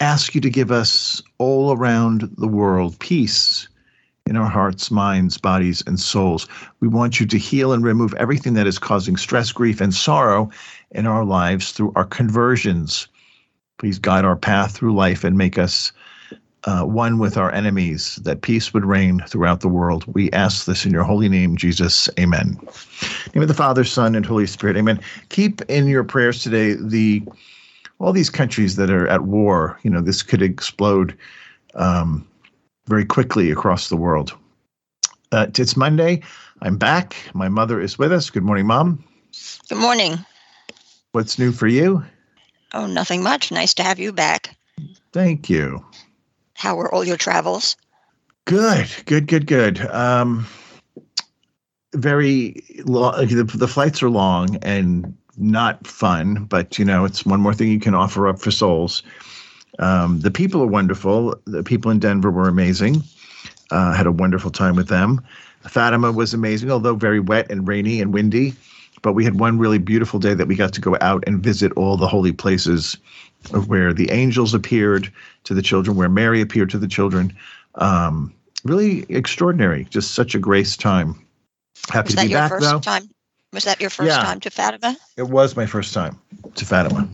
ask you to give us all around the world peace in our hearts, minds, bodies, and souls. We want you to heal and remove everything that is causing stress, grief, and sorrow in our lives through our conversions. Please guide our path through life and make us uh, one with our enemies, that peace would reign throughout the world. We ask this in your holy name, Jesus. Amen. name of the Father, Son, and Holy Spirit. Amen. Keep in your prayers today the all these countries that are at war, you know, this could explode um, very quickly across the world. Uh, it's Monday. I'm back. My mother is with us. Good morning, Mom. Good morning. What's new for you? Oh, nothing much. Nice to have you back. Thank you. How were all your travels? Good, good, good, good. Um, very long. The, the flights are long and not fun, but you know, it's one more thing you can offer up for souls. Um, the people are wonderful. The people in Denver were amazing. Uh, had a wonderful time with them. Fatima was amazing, although very wet and rainy and windy. But we had one really beautiful day that we got to go out and visit all the holy places where the angels appeared to the children, where Mary appeared to the children. Um, really extraordinary. Just such a grace time. Happy to be back, though. Time? Was that your first yeah. time to Fatima? It was my first time to Fatima.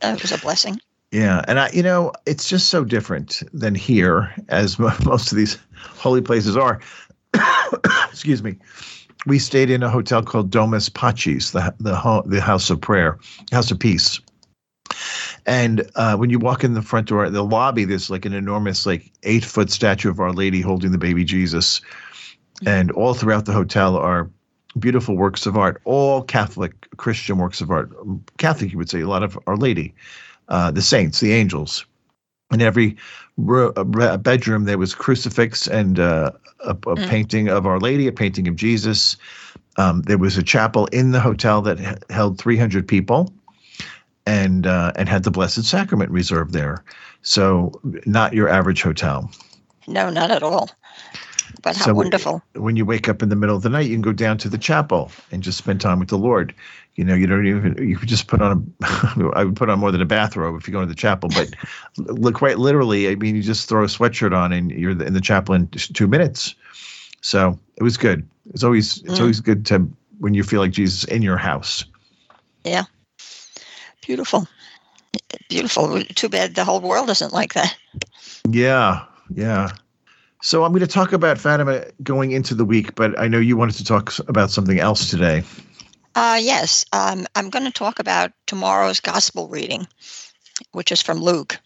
That was a blessing. Yeah, and I, you know, it's just so different than here, as most of these holy places are. Excuse me. We stayed in a hotel called Domus Pacis, the the the House of Prayer, House of Peace. And uh, when you walk in the front door, the lobby, there's like an enormous, like eight foot statue of Our Lady holding the baby Jesus, and all throughout the hotel are beautiful works of art, all Catholic Christian works of art. Catholic, you would say, a lot of Our Lady, uh, the saints, the angels. In every bedroom, there was crucifix and uh, a, a mm. painting of Our Lady, a painting of Jesus. Um, there was a chapel in the hotel that h- held 300 people, and uh, and had the Blessed Sacrament reserved there. So, not your average hotel. No, not at all. But how so wonderful. When you wake up in the middle of the night, you can go down to the chapel and just spend time with the Lord. You know, you don't even, you could just put on a, I would put on more than a bathrobe if you go to the chapel, but look quite literally, I mean, you just throw a sweatshirt on and you're in the chapel in two minutes. So it was good. It's always, it's mm. always good to, when you feel like Jesus in your house. Yeah. Beautiful. Beautiful. Too bad the whole world isn't like that. Yeah. Yeah. So I'm going to talk about Fatima going into the week, but I know you wanted to talk about something else today. Uh, yes, um, I'm going to talk about tomorrow's gospel reading, which is from Luke.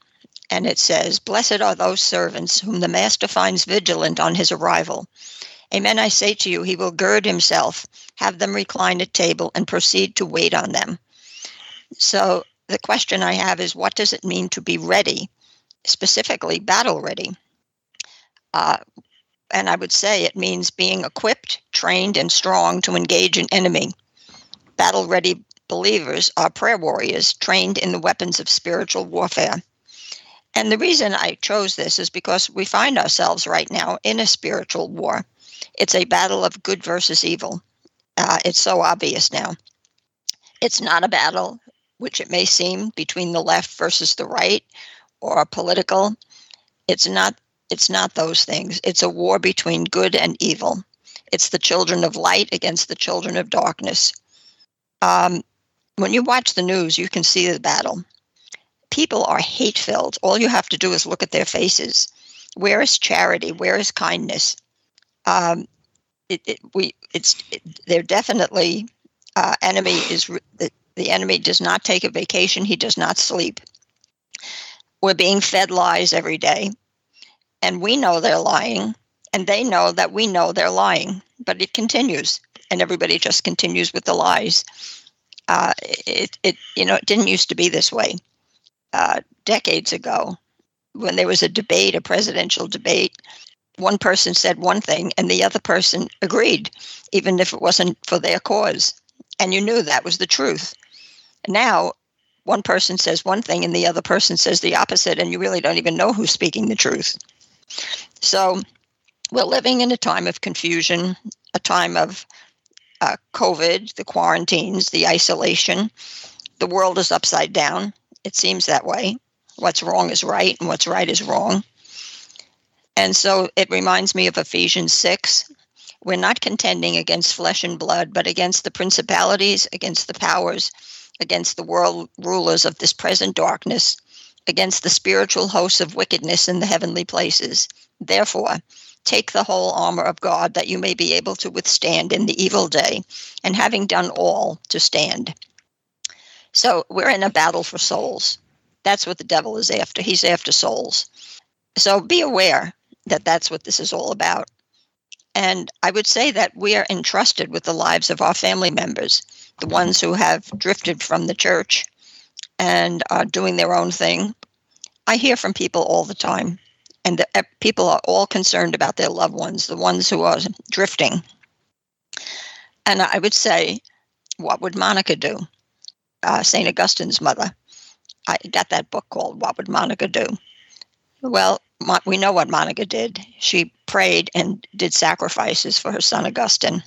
And it says, Blessed are those servants whom the master finds vigilant on his arrival. Amen, I say to you, he will gird himself, have them recline at table, and proceed to wait on them. So the question I have is, what does it mean to be ready, specifically battle ready? Uh, and I would say it means being equipped, trained, and strong to engage an enemy. Battle ready believers are prayer warriors trained in the weapons of spiritual warfare. And the reason I chose this is because we find ourselves right now in a spiritual war. It's a battle of good versus evil. Uh, it's so obvious now. It's not a battle, which it may seem, between the left versus the right or political. It's not it's not those things. It's a war between good and evil. It's the children of light against the children of darkness. Um, when you watch the news, you can see the battle. People are hate filled. All you have to do is look at their faces. Where is charity? Where is kindness? Um, it, it, we, it's, it, they're definitely uh, enemy is the, the enemy does not take a vacation. He does not sleep. We're being fed lies every day and we know they're lying and they know that we know they're lying but it continues and everybody just continues with the lies uh, it, it you know it didn't used to be this way uh, decades ago when there was a debate, a presidential debate, one person said one thing and the other person agreed, even if it wasn't for their cause. And you knew that was the truth. Now, one person says one thing and the other person says the opposite, and you really don't even know who's speaking the truth. So, we're living in a time of confusion, a time of uh, COVID, the quarantines, the isolation. The world is upside down. It seems that way. What's wrong is right, and what's right is wrong. And so it reminds me of Ephesians 6. We're not contending against flesh and blood, but against the principalities, against the powers, against the world rulers of this present darkness, against the spiritual hosts of wickedness in the heavenly places. Therefore, take the whole armor of God that you may be able to withstand in the evil day, and having done all, to stand. So we're in a battle for souls. That's what the devil is after. He's after souls. So be aware that that's what this is all about. And I would say that we are entrusted with the lives of our family members, the ones who have drifted from the church and are doing their own thing. I hear from people all the time, and the, uh, people are all concerned about their loved ones, the ones who are drifting. And I would say, what would Monica do? Uh, St. Augustine's mother. I got that book called What Would Monica Do? Well, we know what Monica did. She prayed and did sacrifices for her son Augustine.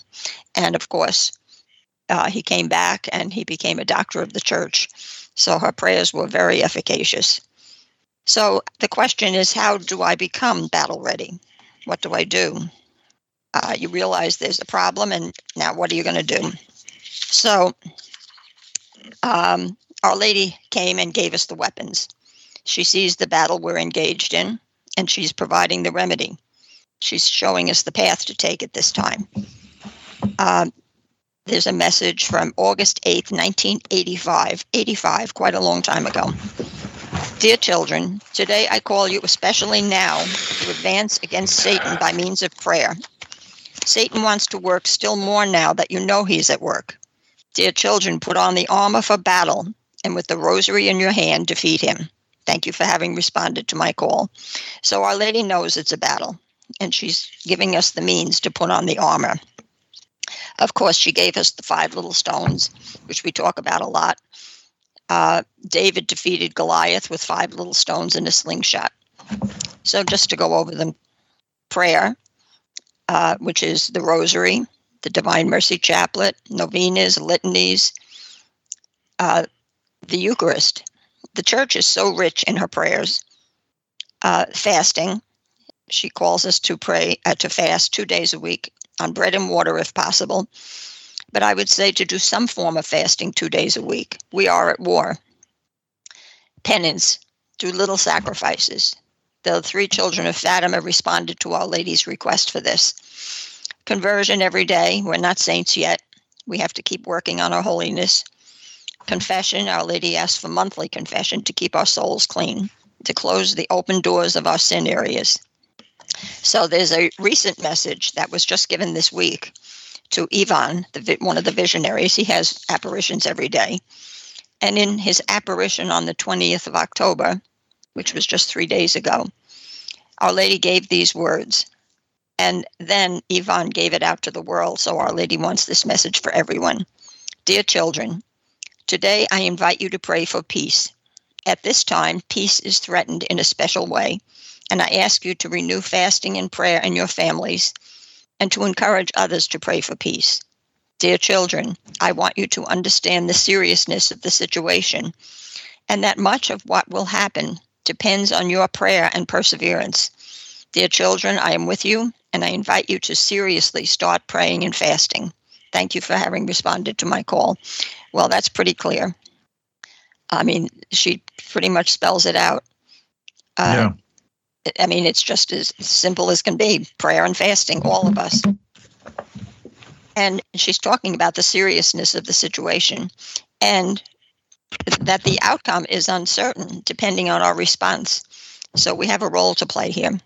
And of course, uh, he came back and he became a doctor of the church. So her prayers were very efficacious. So the question is how do I become battle ready? What do I do? Uh, you realize there's a problem, and now what are you going to do? So, um, Our Lady came and gave us the weapons. She sees the battle we're engaged in, and she's providing the remedy. She's showing us the path to take at this time. Uh, there's a message from August 8th, 1985, 85, quite a long time ago. Dear children, today I call you especially now to advance against Satan by means of prayer. Satan wants to work still more now that you know he's at work. Dear children, put on the armor for battle and with the rosary in your hand, defeat him. Thank you for having responded to my call. So, Our Lady knows it's a battle, and she's giving us the means to put on the armor. Of course, she gave us the five little stones, which we talk about a lot. Uh, David defeated Goliath with five little stones and a slingshot. So, just to go over them prayer, uh, which is the Rosary, the Divine Mercy Chaplet, novenas, litanies, uh, the Eucharist, the church is so rich in her prayers. Uh, fasting, she calls us to pray, uh, to fast two days a week on bread and water if possible. But I would say to do some form of fasting two days a week. We are at war. Penance, do little sacrifices. The three children of Fatima responded to Our Lady's request for this. Conversion every day. We're not saints yet. We have to keep working on our holiness confession. Our Lady asks for monthly confession to keep our souls clean, to close the open doors of our sin areas. So there's a recent message that was just given this week to Ivan, the, one of the visionaries. He has apparitions every day. And in his apparition on the 20th of October, which was just three days ago, Our Lady gave these words. And then Ivan gave it out to the world. So Our Lady wants this message for everyone. Dear children, Today, I invite you to pray for peace. At this time, peace is threatened in a special way, and I ask you to renew fasting and prayer in your families and to encourage others to pray for peace. Dear children, I want you to understand the seriousness of the situation and that much of what will happen depends on your prayer and perseverance. Dear children, I am with you, and I invite you to seriously start praying and fasting. Thank you for having responded to my call. Well, that's pretty clear. I mean, she pretty much spells it out. Uh, yeah. I mean, it's just as simple as can be prayer and fasting, all of us. And she's talking about the seriousness of the situation and that the outcome is uncertain depending on our response. So we have a role to play here.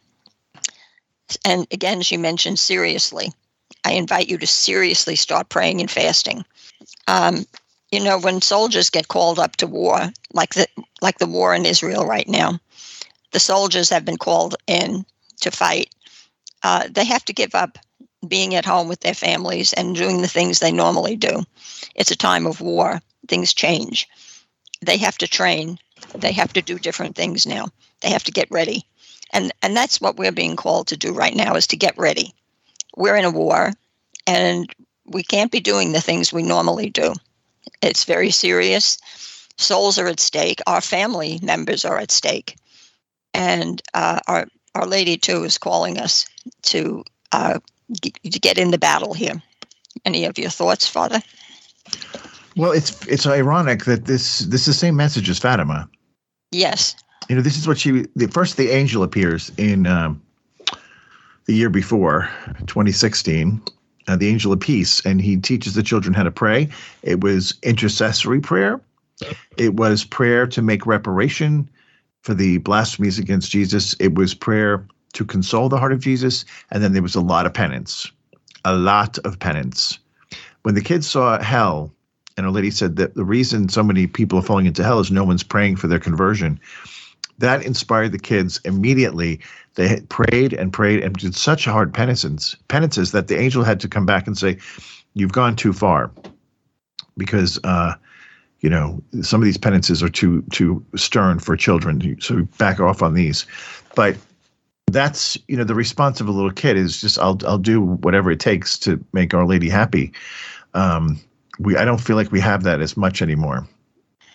And again, she mentioned seriously. I invite you to seriously start praying and fasting. Um, you know, when soldiers get called up to war, like the like the war in Israel right now, the soldiers have been called in to fight, uh, they have to give up being at home with their families and doing the things they normally do. It's a time of war. Things change. They have to train. They have to do different things now. They have to get ready. And and that's what we're being called to do right now is to get ready. We're in a war and we can't be doing the things we normally do. It's very serious. Souls are at stake. Our family members are at stake. And uh, our our Lady too is calling us to uh, to get in the battle here. Any of your thoughts, Father? Well, it's it's ironic that this this is the same message as Fatima. Yes. You know, this is what she. The first, the angel appears in um, the year before, 2016. Uh, the angel of peace, and he teaches the children how to pray. It was intercessory prayer. It was prayer to make reparation for the blasphemies against Jesus. It was prayer to console the heart of Jesus. And then there was a lot of penance, a lot of penance. When the kids saw hell, and Our Lady said that the reason so many people are falling into hell is no one's praying for their conversion. That inspired the kids immediately. They prayed and prayed and did such hard penances, penances that the angel had to come back and say, "You've gone too far," because uh, you know some of these penances are too too stern for children. So back off on these. But that's you know the response of a little kid is just I'll I'll do whatever it takes to make Our Lady happy. Um, we I don't feel like we have that as much anymore.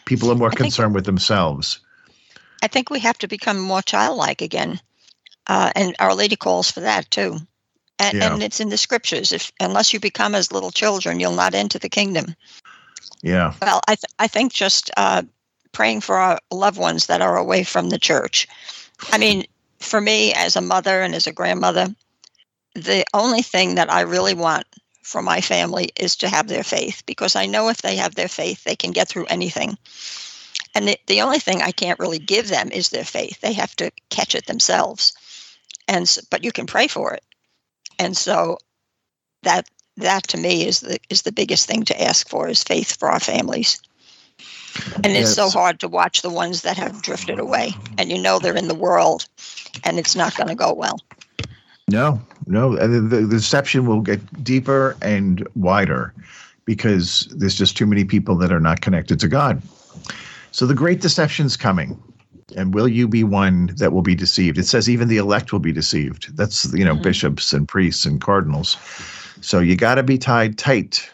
People are more I concerned think, with themselves. I think we have to become more childlike again, uh, and Our Lady calls for that too. And, yeah. and it's in the scriptures. If unless you become as little children, you'll not enter the kingdom. Yeah. Well, I th- I think just uh, praying for our loved ones that are away from the church. I mean, for me as a mother and as a grandmother, the only thing that I really want for my family is to have their faith because I know if they have their faith, they can get through anything. And the, the only thing I can't really give them is their faith. They have to catch it themselves. And but you can pray for it. And so that that to me is the is the biggest thing to ask for is faith for our families. And it's yes. so hard to watch the ones that have drifted away and you know they're in the world and it's not going to go well. No, no. The, the deception will get deeper and wider because there's just too many people that are not connected to God. So the great deception's coming. And will you be one that will be deceived? It says even the elect will be deceived. That's, you know, mm-hmm. bishops and priests and cardinals. So you got to be tied tight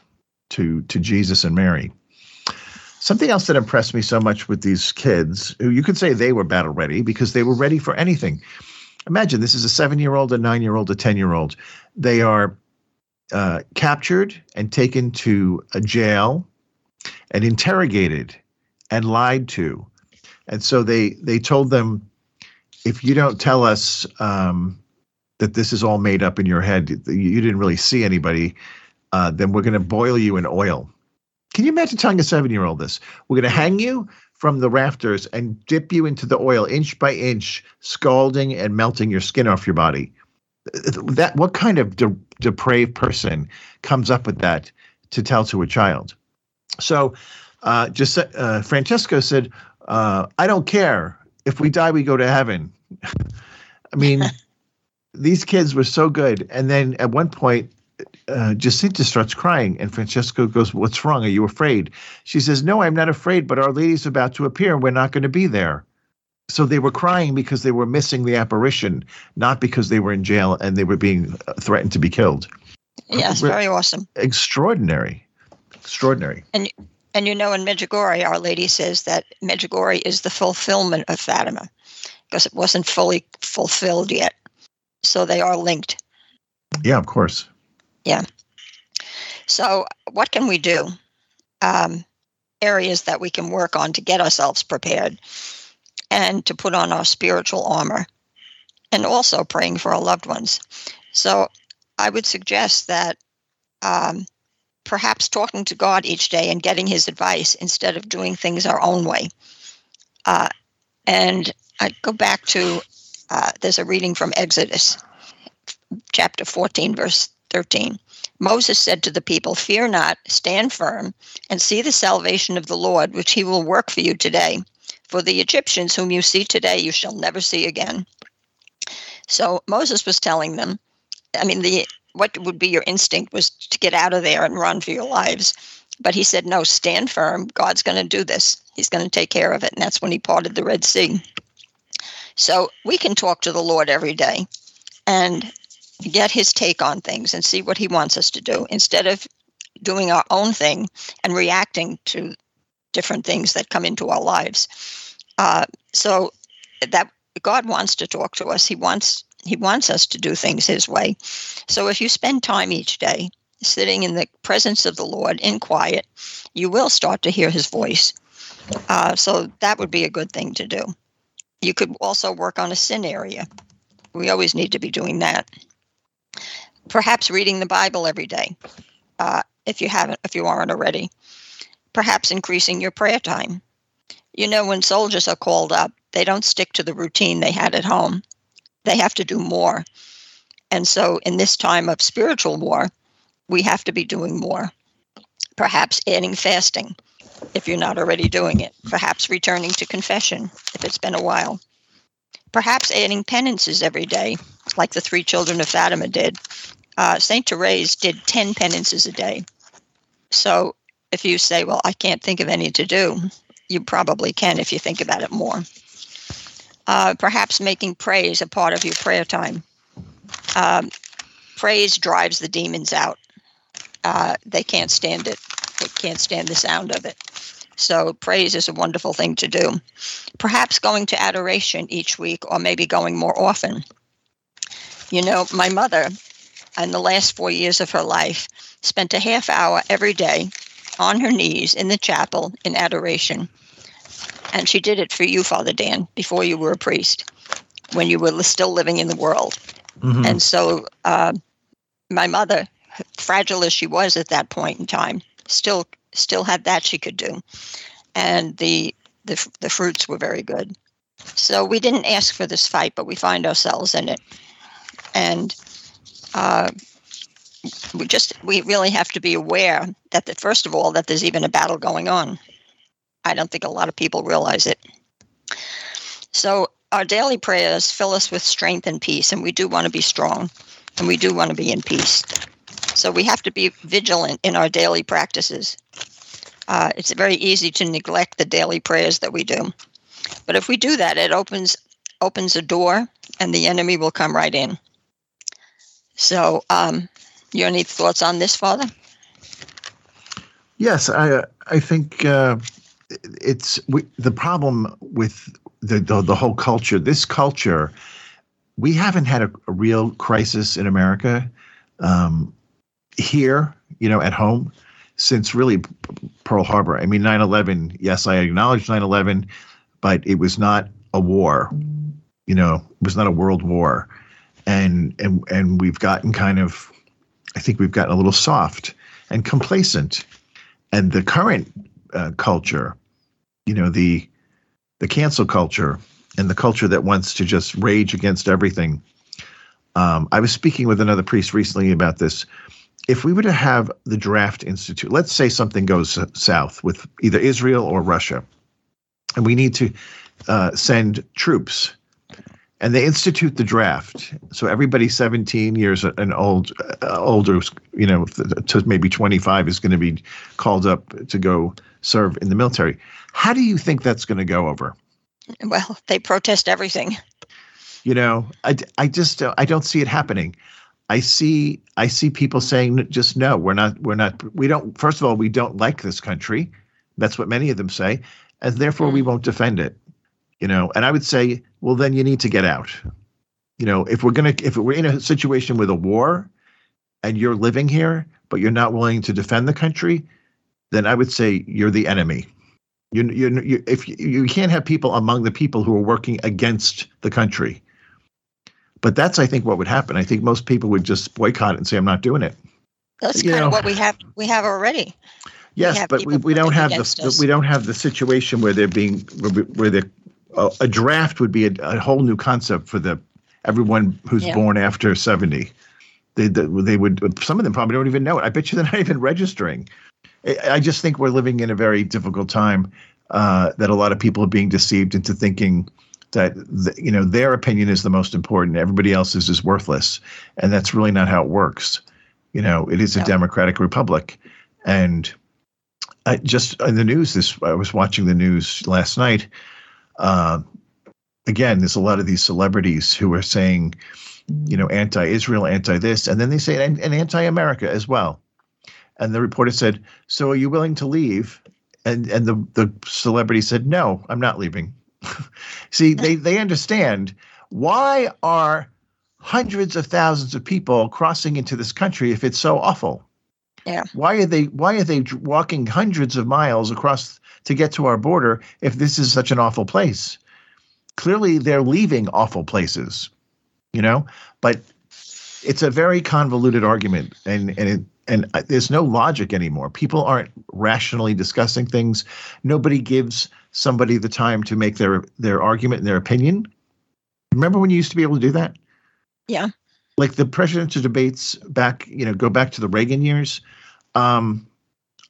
to to Jesus and Mary. Something else that impressed me so much with these kids, who you could say they were battle ready because they were ready for anything. Imagine this is a seven year old, a nine year old, a 10 year old. They are uh, captured and taken to a jail and interrogated and lied to. And so they, they told them, if you don't tell us um, that this is all made up in your head, you didn't really see anybody, uh, then we're going to boil you in oil. Can you imagine telling a seven year old this? We're going to hang you from the rafters and dip you into the oil inch by inch, scalding and melting your skin off your body. That what kind of de- depraved person comes up with that to tell to a child? So, uh, just uh, Francesco said, uh, "I don't care if we die, we go to heaven." I mean, these kids were so good, and then at one point, uh, Jacinta starts crying, and Francesco goes, What's wrong? Are you afraid? She says, No, I'm not afraid, but Our Lady's about to appear, and we're not going to be there. So they were crying because they were missing the apparition, not because they were in jail and they were being uh, threatened to be killed. Yes, very awesome. Extraordinary. Extraordinary. And and you know, in Medjugorje, Our Lady says that Medjugorje is the fulfillment of Fatima because it wasn't fully fulfilled yet. So they are linked. Yeah, of course. Yeah. So, what can we do? Um, areas that we can work on to get ourselves prepared and to put on our spiritual armor, and also praying for our loved ones. So, I would suggest that um, perhaps talking to God each day and getting His advice instead of doing things our own way. Uh, and I go back to uh, there's a reading from Exodus, chapter 14, verse 13. Moses said to the people, Fear not, stand firm, and see the salvation of the Lord, which he will work for you today. For the Egyptians whom you see today, you shall never see again. So Moses was telling them, I mean, the what would be your instinct was to get out of there and run for your lives. But he said, no, stand firm. God's going to do this. He's going to take care of it. And that's when he parted the Red Sea. So we can talk to the Lord every day and get his take on things and see what he wants us to do instead of doing our own thing and reacting to different things that come into our lives. Uh, so that God wants to talk to us. He wants he wants us to do things his way. So if you spend time each day sitting in the presence of the Lord in quiet, you will start to hear his voice. Uh, so that would be a good thing to do. You could also work on a sin area. We always need to be doing that. Perhaps reading the Bible every day, uh, if you haven't, if you aren't already. Perhaps increasing your prayer time. You know, when soldiers are called up, they don't stick to the routine they had at home. They have to do more. And so, in this time of spiritual war, we have to be doing more. Perhaps adding fasting if you're not already doing it. Perhaps returning to confession if it's been a while. Perhaps adding penances every day, like the three children of Fatima did. Uh, St. Therese did 10 penances a day. So if you say, well, I can't think of any to do, you probably can if you think about it more. Uh, perhaps making praise a part of your prayer time. Um, praise drives the demons out uh, they can't stand it. They can't stand the sound of it. So praise is a wonderful thing to do. Perhaps going to adoration each week or maybe going more often. You know, my mother, in the last four years of her life, spent a half hour every day on her knees in the chapel in adoration. And she did it for you, Father Dan, before you were a priest, when you were still living in the world. Mm-hmm. And so uh, my mother fragile as she was at that point in time, still still had that she could do, and the the the fruits were very good. So we didn't ask for this fight, but we find ourselves in it, and uh, we just we really have to be aware that the, first of all that there's even a battle going on. I don't think a lot of people realize it. So our daily prayers fill us with strength and peace, and we do want to be strong, and we do want to be in peace. So we have to be vigilant in our daily practices. Uh, it's very easy to neglect the daily prayers that we do, but if we do that, it opens opens a door, and the enemy will come right in. So, um, you any thoughts on this, Father? Yes, I I think uh, it's we, the problem with the, the, the whole culture. This culture, we haven't had a, a real crisis in America. Um, here, you know, at home since really Pearl Harbor. I mean, 9 11, yes, I acknowledge 9 11, but it was not a war. You know, it was not a world war. And, and, and we've gotten kind of, I think we've gotten a little soft and complacent. And the current uh, culture, you know, the, the cancel culture and the culture that wants to just rage against everything. Um, I was speaking with another priest recently about this if we were to have the draft institute, let's say something goes south with either Israel or Russia, and we need to uh, send troops, and they institute the draft. So everybody 17 years and old, uh, older, you know, to maybe 25 is going to be called up to go serve in the military. How do you think that's going to go over? Well, they protest everything. You know, I, I just I don't see it happening. I see I see people saying just no, we're not we're not we don't first of all we don't like this country. That's what many of them say, and therefore we mm. won't defend it. You know, and I would say, well then you need to get out. You know, if we're going to if we're in a situation with a war and you're living here but you're not willing to defend the country, then I would say you're the enemy. You you, you if you, you can't have people among the people who are working against the country but that's, I think, what would happen. I think most people would just boycott it and say, "I'm not doing it." That's you kind know, of what we have. We have already. Yes, we but we, we don't have the us. we don't have the situation where they're being where the uh, a draft would be a, a, whole new concept for the everyone who's yeah. born after seventy. They, they would some of them probably don't even know it. I bet you they're not even registering. I just think we're living in a very difficult time. uh, that a lot of people are being deceived into thinking that the, you know their opinion is the most important, everybody else's is worthless, and that's really not how it works. You know, it is a democratic republic, and I just in the news this I was watching the news last night. Uh, again, there's a lot of these celebrities who are saying, you know, anti-Israel, anti-this, and then they say and, and anti-America as well. And the reporter said, "So are you willing to leave?" And and the the celebrity said, "No, I'm not leaving." See, they they understand why are hundreds of thousands of people crossing into this country if it's so awful. Yeah. Why are they why are they walking hundreds of miles across to get to our border if this is such an awful place? Clearly they're leaving awful places, you know? But it's a very convoluted argument and and it and there's no logic anymore. People aren't rationally discussing things. Nobody gives somebody the time to make their their argument and their opinion. Remember when you used to be able to do that? Yeah. Like the presidential debates back, you know, go back to the Reagan years. Um,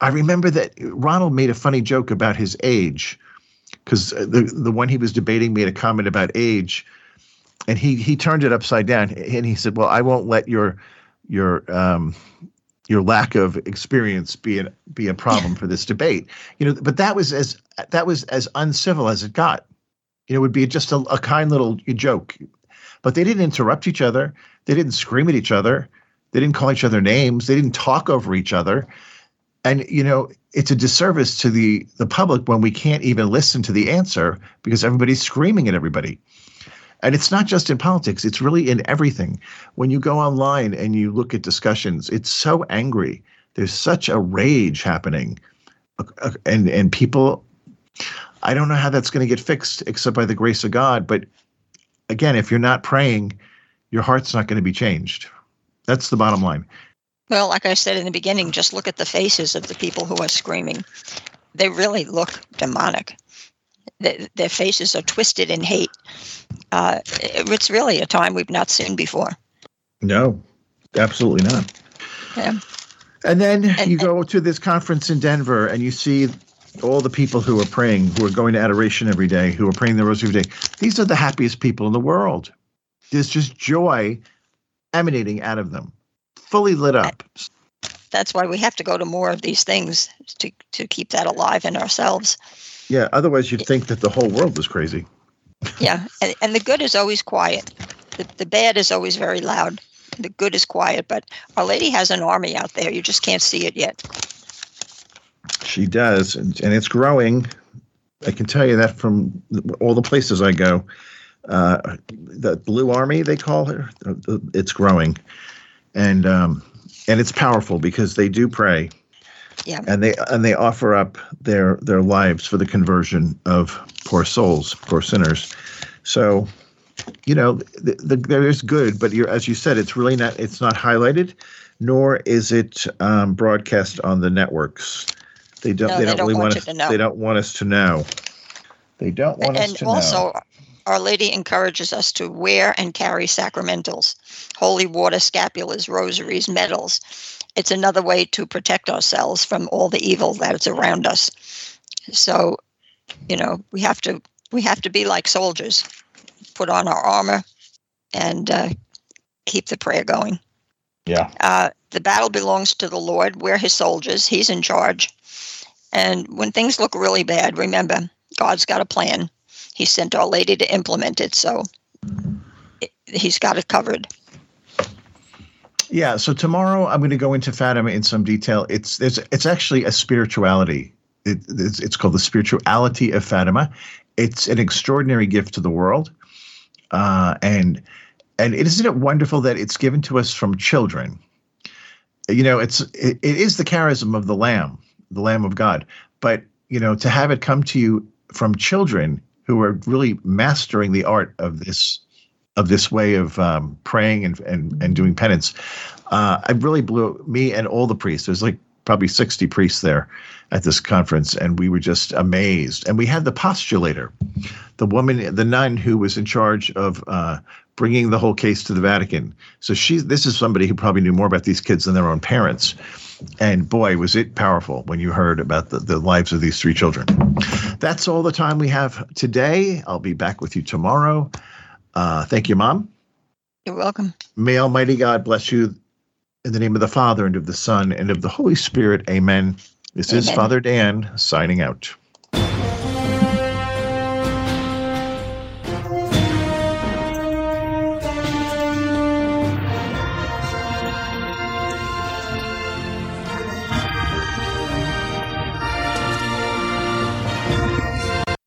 I remember that Ronald made a funny joke about his age because the the one he was debating made a comment about age, and he he turned it upside down and he said, "Well, I won't let your your um, your lack of experience be a be a problem for this debate." You know, but that was as that was as uncivil as it got. You know, it would be just a, a kind little joke, but they didn't interrupt each other. They didn't scream at each other. They didn't call each other names. They didn't talk over each other. And you know, it's a disservice to the the public when we can't even listen to the answer because everybody's screaming at everybody. And it's not just in politics, it's really in everything. When you go online and you look at discussions, it's so angry. There's such a rage happening. And and people I don't know how that's going to get fixed except by the grace of God, but again, if you're not praying, your heart's not going to be changed. That's the bottom line. Well, like I said in the beginning, just look at the faces of the people who are screaming. They really look demonic. Their faces are twisted in hate. Uh, it's really a time we've not seen before. No, absolutely not. Yeah. And then and, you go to this conference in Denver and you see all the people who are praying, who are going to adoration every day, who are praying the rosary every day. These are the happiest people in the world. There's just joy emanating out of them, fully lit up. That's why we have to go to more of these things to, to keep that alive in ourselves. Yeah, otherwise you'd think that the whole world was crazy. yeah, and, and the good is always quiet. The, the bad is always very loud. The good is quiet, but Our Lady has an army out there. You just can't see it yet. She does, and, and it's growing. I can tell you that from all the places I go. Uh, the Blue Army, they call her. It's growing, and um, and it's powerful because they do pray. Yeah. And they and they offer up their their lives for the conversion of poor souls, poor sinners. So, you know, the, the, there is good, but you're as you said, it's really not. It's not highlighted, nor is it um, broadcast on the networks. They don't. No, they, don't, don't really want, us. They don't want us to know. They don't want and us to also, know. And also, Our Lady encourages us to wear and carry sacramentals, holy water, scapulars, rosaries, medals. It's another way to protect ourselves from all the evil that is around us. So, you know, we have to we have to be like soldiers, put on our armor, and uh, keep the prayer going. Yeah. Uh, the battle belongs to the Lord. We're His soldiers. He's in charge. And when things look really bad, remember, God's got a plan. He sent Our Lady to implement it, so it, He's got it covered. Yeah. So tomorrow I'm going to go into Fatima in some detail. It's it's it's actually a spirituality. It, it's, it's called the spirituality of Fatima. It's an extraordinary gift to the world, uh, and and isn't it wonderful that it's given to us from children? You know, it's it, it is the charism of the Lamb the Lamb of God. But you know, to have it come to you from children who are really mastering the art of this of this way of um, praying and, and and doing penance, uh, it really blew me and all the priests. There's like probably 60 priests there at this conference, and we were just amazed. And we had the postulator, the woman, the nun who was in charge of uh, bringing the whole case to the Vatican. So she, this is somebody who probably knew more about these kids than their own parents. And boy, was it powerful when you heard about the, the lives of these three children. That's all the time we have today. I'll be back with you tomorrow. Uh, thank you, Mom. You're welcome. May Almighty God bless you in the name of the Father and of the Son and of the Holy Spirit. Amen. This Amen. is Father Dan signing out.